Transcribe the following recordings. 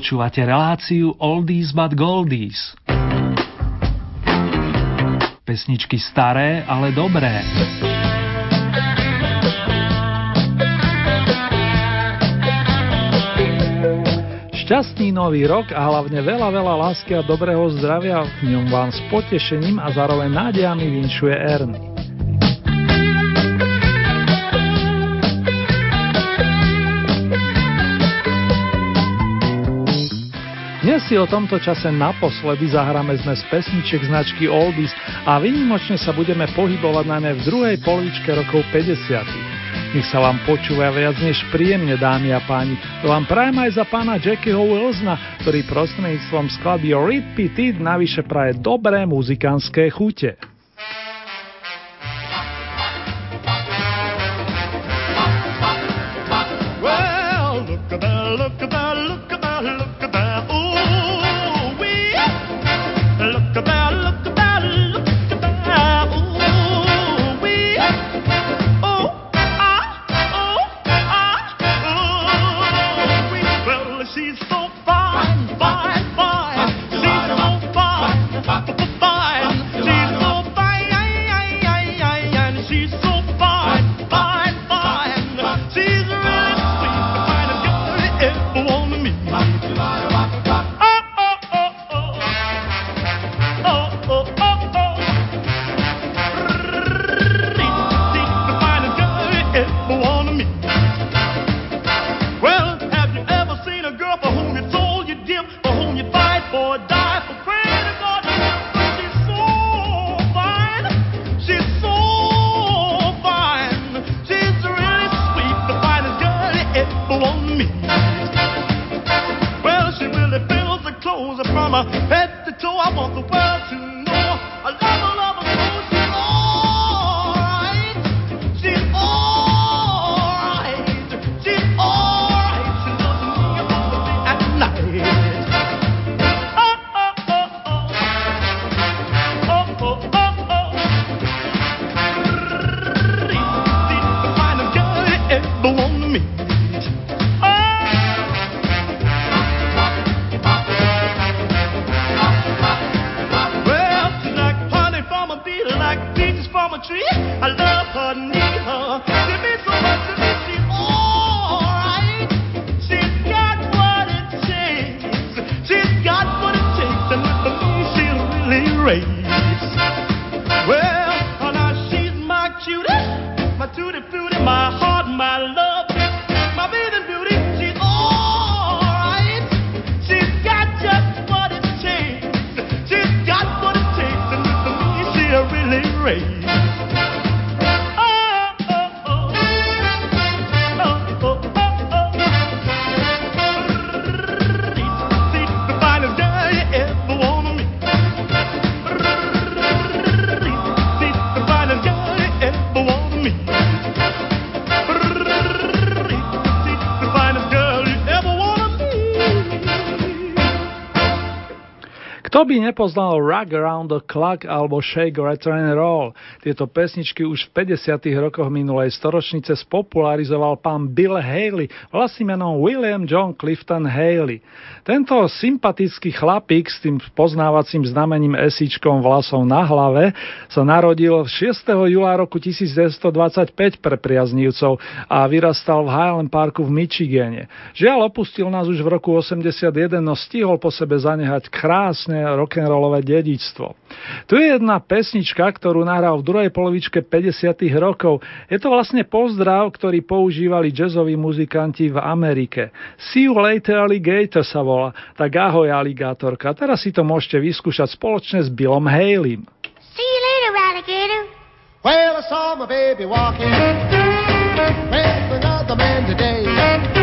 Počúvate reláciu Oldies but Goldies. Pesničky staré, ale dobré. Šťastný nový rok a hlavne veľa, veľa lásky a dobrého zdravia v ňom vám s potešením a zároveň nádejami vinšuje Ernie. Dnes si o tomto čase naposledy zahráme sme z pesniček značky Oldies a vynimočne sa budeme pohybovať najmä v druhej polovičke rokov 50. Nech sa vám počúva viac než príjemne, dámy a páni. To vám prajem aj za pána Jackieho Wilsona, ktorý prostredníctvom skladby Repeated navyše praje dobré muzikánske chute. 主 Kto by nepoznal Rug Around the Clock alebo Shake, Return Roll? Tieto pesničky už v 50. rokoch minulej storočnice spopularizoval pán Bill Haley, vlastným menom William John Clifton Haley. Tento sympatický chlapík s tým poznávacím znamením esíčkom vlasov na hlave sa narodil 6. júla roku 1925 pre priaznívcov a vyrastal v Highland Parku v Michigane. Žiaľ opustil nás už v roku 81, no stihol po sebe zanehať krásne rock'n'rollové dedičstvo. Tu je jedna pesnička, ktorú nahral v druhej polovičke 50. rokov. Je to vlastne pozdrav, ktorý používali jazzoví muzikanti v Amerike. See you later alligator sa volá. Tak ahoj, aligátorka. Teraz si to môžete vyskúšať spoločne s Billom Haleym. See you later, alligator. Well, I saw my baby walking with another man today.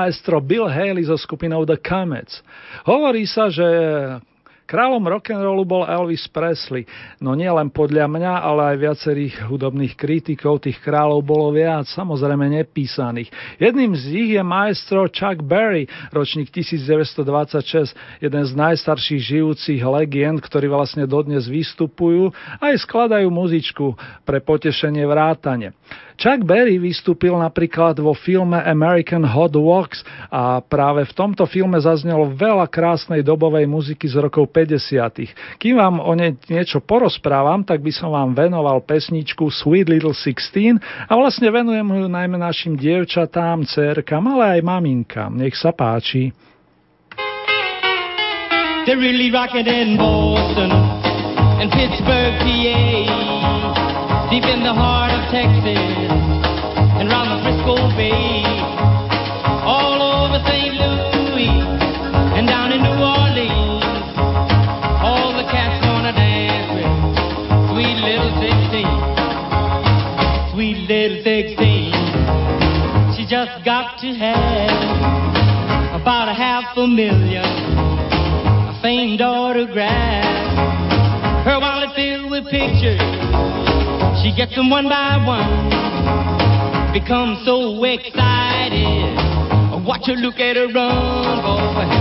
Maestro Bill Haley so skupinou The Comets. Hovorí sa, že kráľom rock'n'rollu bol Elvis Presley, no nie len podľa mňa, ale aj viacerých hudobných kritikov, tých kráľov bolo viac, samozrejme nepísaných. Jedným z nich je maestro Chuck Berry, ročník 1926, jeden z najstarších žijúcich legend, ktorí vlastne dodnes vystupujú a aj skladajú muzičku pre potešenie vrátane. Chuck Berry vystúpil napríklad vo filme American Hot Walks a práve v tomto filme zaznelo veľa krásnej dobovej muziky z rokov 50. Kým vám o nej niečo porozprávam, tak by som vám venoval pesničku Sweet Little Sixteen a vlastne venujem ju najmä našim dievčatám, cerkam, ale aj maminkám. Nech sa páči. They're really rocking in Boston and Pittsburgh, PA, deep in the heart of Texas and round the Frisco Bay, all over St. Louis and down in New Orleans. All the cats wanna dance with sweet little sixteen, sweet little sixteen. She just got to have about a half a million a famed autograph. Her wallet filled with pictures. She gets them one by one. Becomes so excited. Watch her look at her run, boy.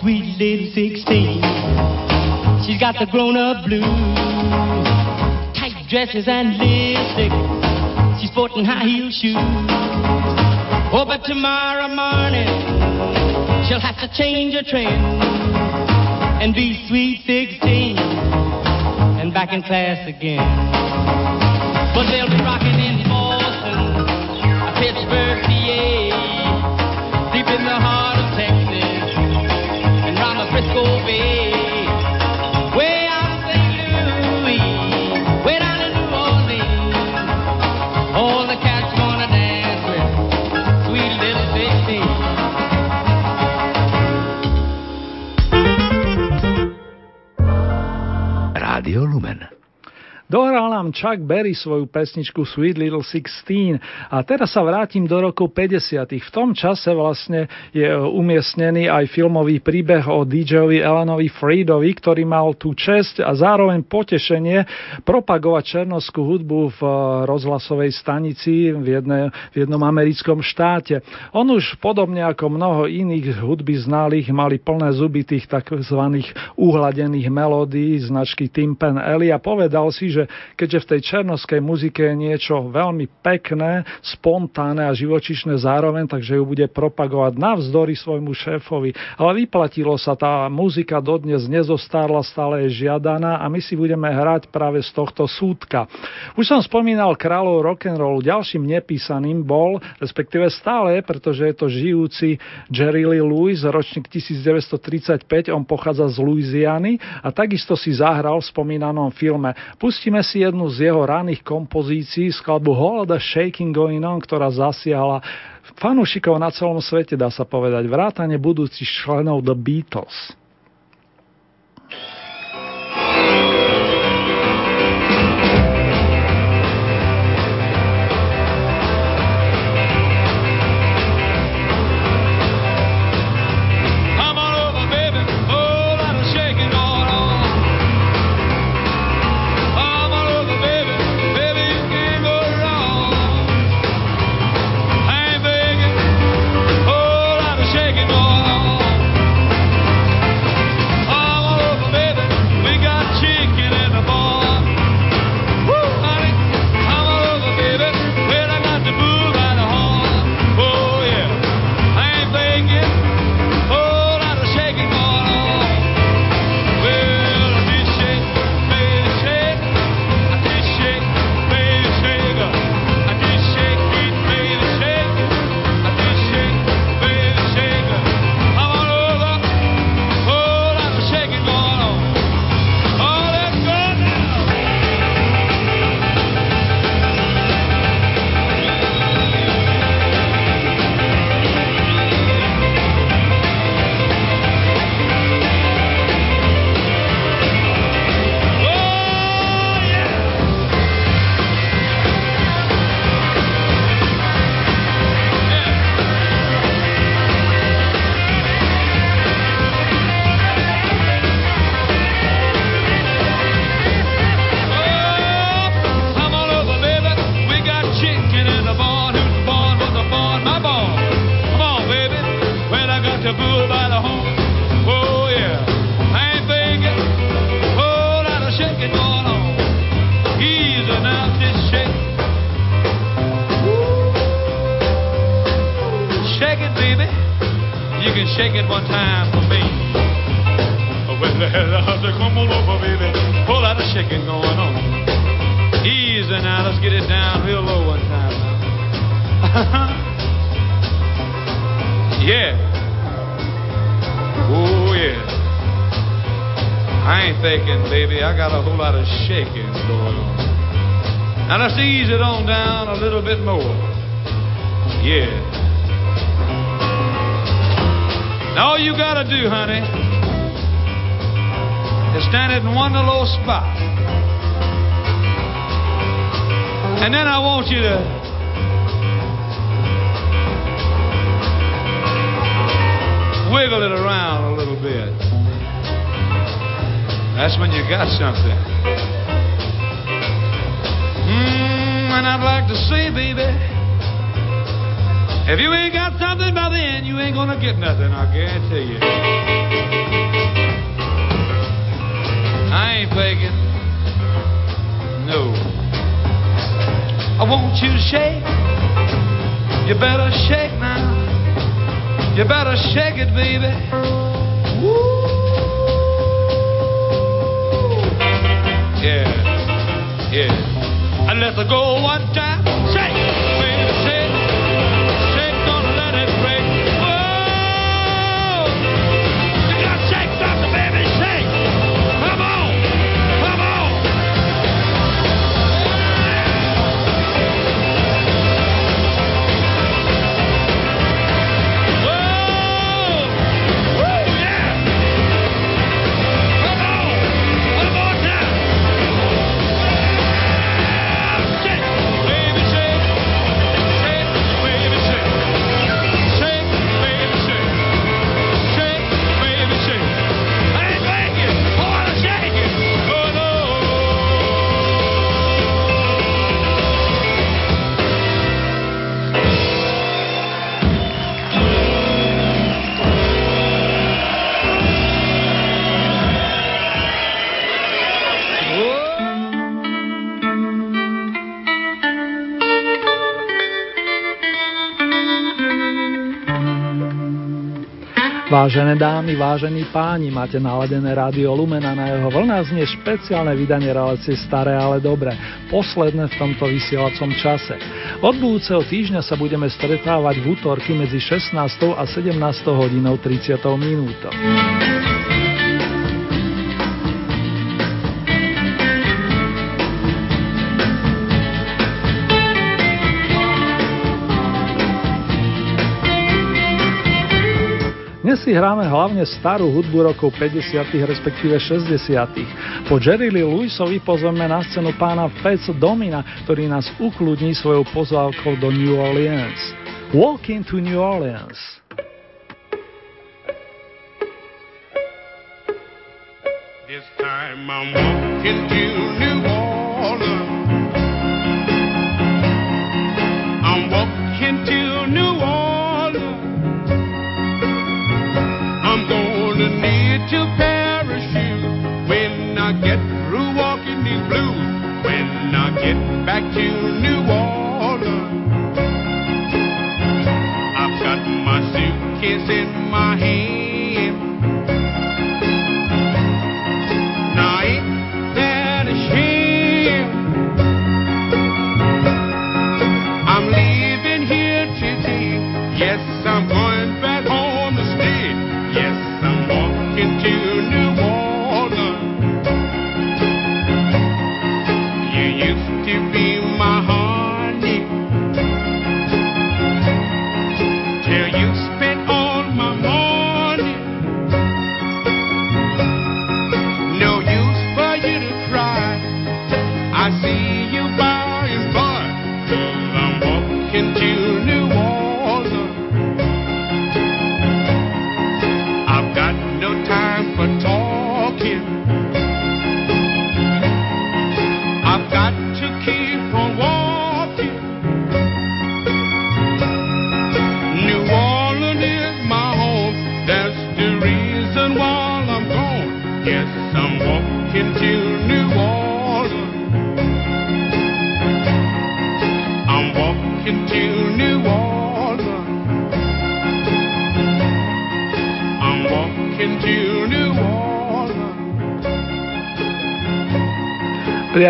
Sweet little 16. She's got the grown up blues, tight dresses and lipstick. She's sporting high heel shoes. Oh, but tomorrow morning she'll have to change her trim and be sweet 16 and back in class again. But they'll be rocking in Boston, Pittsburgh, PA, deep in the heart of Radio Lumen. Dohral nám Chuck Berry svoju pesničku Sweet Little Sixteen a teraz sa vrátim do rokov 50. V tom čase vlastne je umiestnený aj filmový príbeh o DJovi Elanovi Friedovi, ktorý mal tú čest a zároveň potešenie propagovať černovskú hudbu v rozhlasovej stanici v, jedne, v jednom americkom štáte. On už podobne ako mnoho iných hudby znalých mali plné zuby tých tzv. uhladených melódií značky Timpen Ellie a povedal si, že že keďže v tej černovskej muzike je niečo veľmi pekné, spontánne a živočišné zároveň, takže ju bude propagovať navzdory svojmu šéfovi. Ale vyplatilo sa, tá muzika dodnes nezostárla, stále je žiadaná a my si budeme hrať práve z tohto súdka. Už som spomínal kráľov rock'n'rollu, ďalším nepísaným bol, respektíve stále, pretože je to žijúci Jerry Lee Lewis, ročník 1935, on pochádza z Louisiany a takisto si zahral v spomínanom filme. Pustíme Pustíme si jednu z jeho raných kompozícií, skladbu All the Shaking Going On, ktorá zasiahla fanúšikov na celom svete, dá sa povedať, vrátane budúcich členov The Beatles. I baby, I got a whole lot of shaking going on. Now let's ease it on down a little bit more. Yeah. Now all you gotta do, honey, is stand it in one little spot. And then I want you to wiggle it around a little bit. That's when you got something. Mmm, and I'd like to say, baby, if you ain't got something by the end, you ain't gonna get nothing, I guarantee you. I ain't faking. No. Oh, I want you to shake. You better shake now. You better shake it, baby. Woo. Yeah, yeah. And let's go one time. Shake. Vážené dámy, vážení páni, máte naladené rádio Lumena na jeho vlnách znie špeciálne vydanie relácie Staré, ale dobré, posledné v tomto vysielacom čase. Od budúceho týždňa sa budeme stretávať v útorky medzi 16. a 17. hodinou 30. minútou. Si hráme hlavne starú hudbu rokov 50. respektíve 60. Po Jerry Lee Lewisovi pozveme na scénu pána Fats Domina, ktorý nás ukludní svojou pozvávkou do New Orleans. Walk into New Orleans. This time I'm walking to New I see you by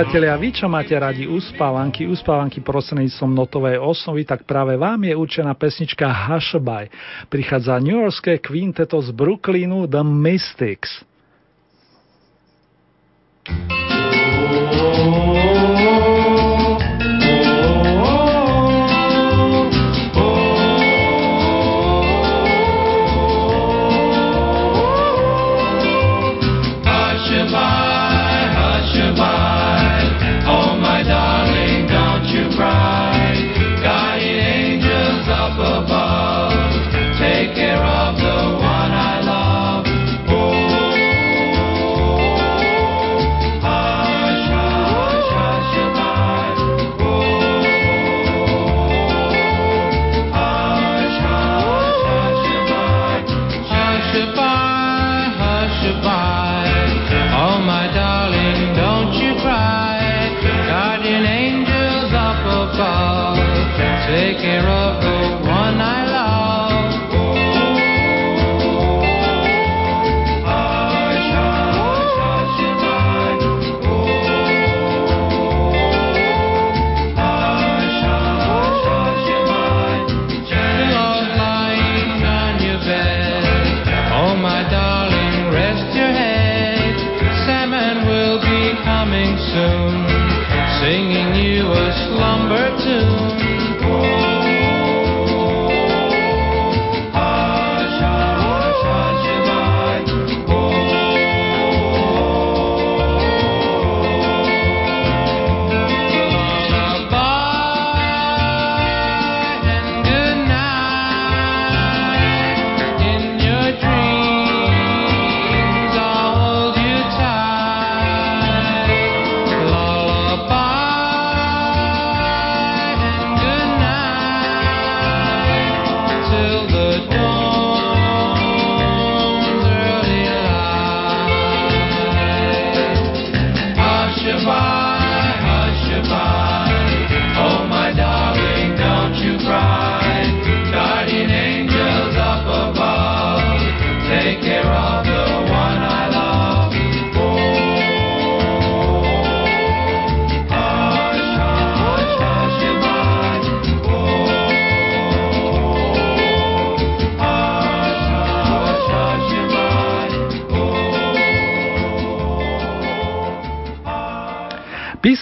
Priatelia, vy čo máte radi uspávanky, uspávanky prostredníctvom notovej osnovy, tak práve vám je určená pesnička Hushby. Prichádza New Yorkské kvinteto z Brooklynu The Mystics.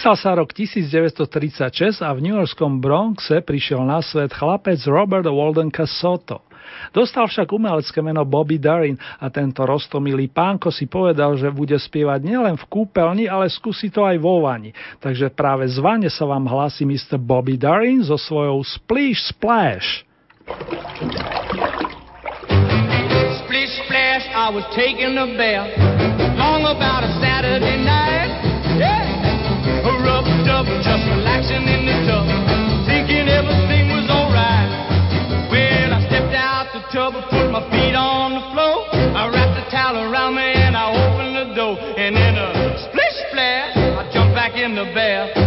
Písal sa rok 1936 a v New Yorkskom Bronxe prišiel na svet chlapec Robert Walden Casotto. Dostal však umelecké meno Bobby Darin a tento rostomilý pánko si povedal, že bude spievať nielen v kúpeľni, ale skúsi to aj vo vani. Takže práve zvane sa vám hlási Mr. Bobby Darin so svojou Splish Splash. Splish splash, I was taking a bath. Long about a Saturday night. Relaxing in the tub. Thinking everything was alright. Well, I stepped out the tub and put my feet on the floor. I wrapped the towel around me and I opened the door. And in a I jumped back in the bath.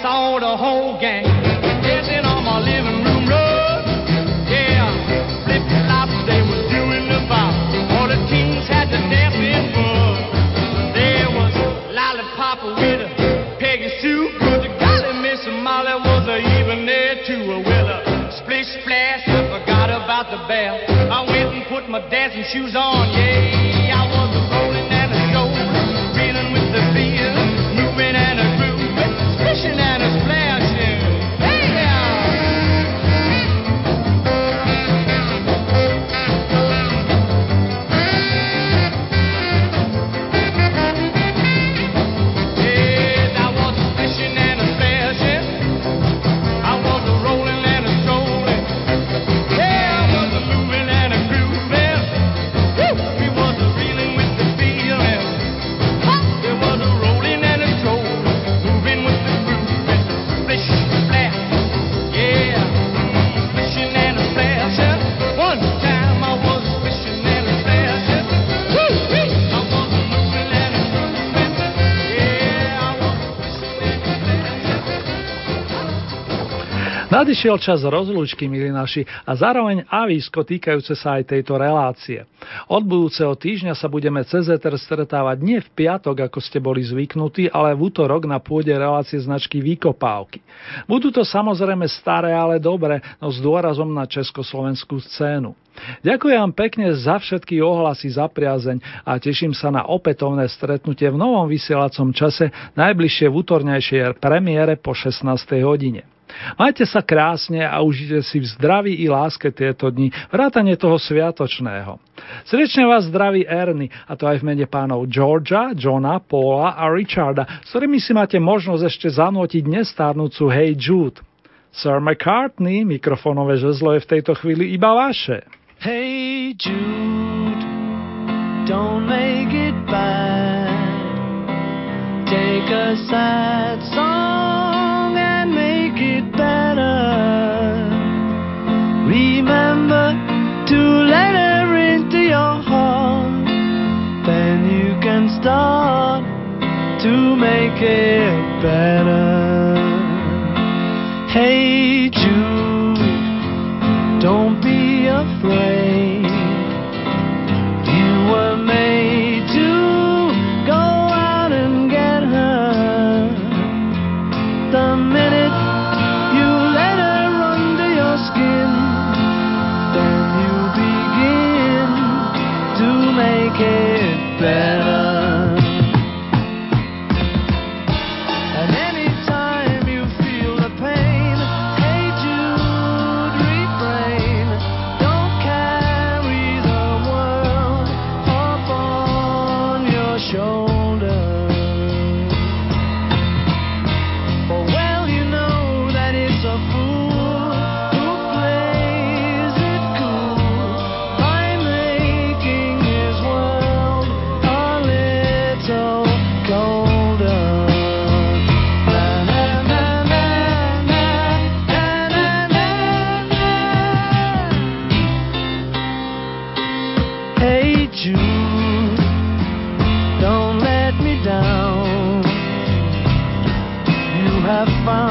Saw the whole gang dancing on my living room rug. Yeah, flip flops, they was doing the bop. All the teens had the dancing bug. There was lollipop with a Peggy Sue, the golly Miss Molly was a even there too. Well, a splish splash, I forgot about the bell. I went and put my dancing shoes on. Yeah, grooving, splishing and a Nadišiel čas rozlúčky, milí naši, a zároveň avísko týkajúce sa aj tejto relácie. Od budúceho týždňa sa budeme cez ETR stretávať nie v piatok, ako ste boli zvyknutí, ale v útorok na pôde relácie značky Vykopávky. Budú to samozrejme staré, ale dobre, no s dôrazom na československú scénu. Ďakujem pekne za všetky ohlasy, za priazeň a teším sa na opätovné stretnutie v novom vysielacom čase, najbližšie v útornejšej premiére po 16. hodine. Majte sa krásne a užite si v zdraví i láske tieto dni, vrátane toho sviatočného. Srdečne vás zdraví Erny, a to aj v mene pánov Georgia, Johna, Paula a Richarda, s ktorými si máte možnosť ešte zanútiť nestárnúcu Hey Jude. Sir McCartney, mikrofónové žezlo je v tejto chvíli iba vaše. Hey Jude, don't make it bad. Take a sad song better. Remember to let her into your heart. Then you can start to make it better. Hey Jude, don't be afraid. have found.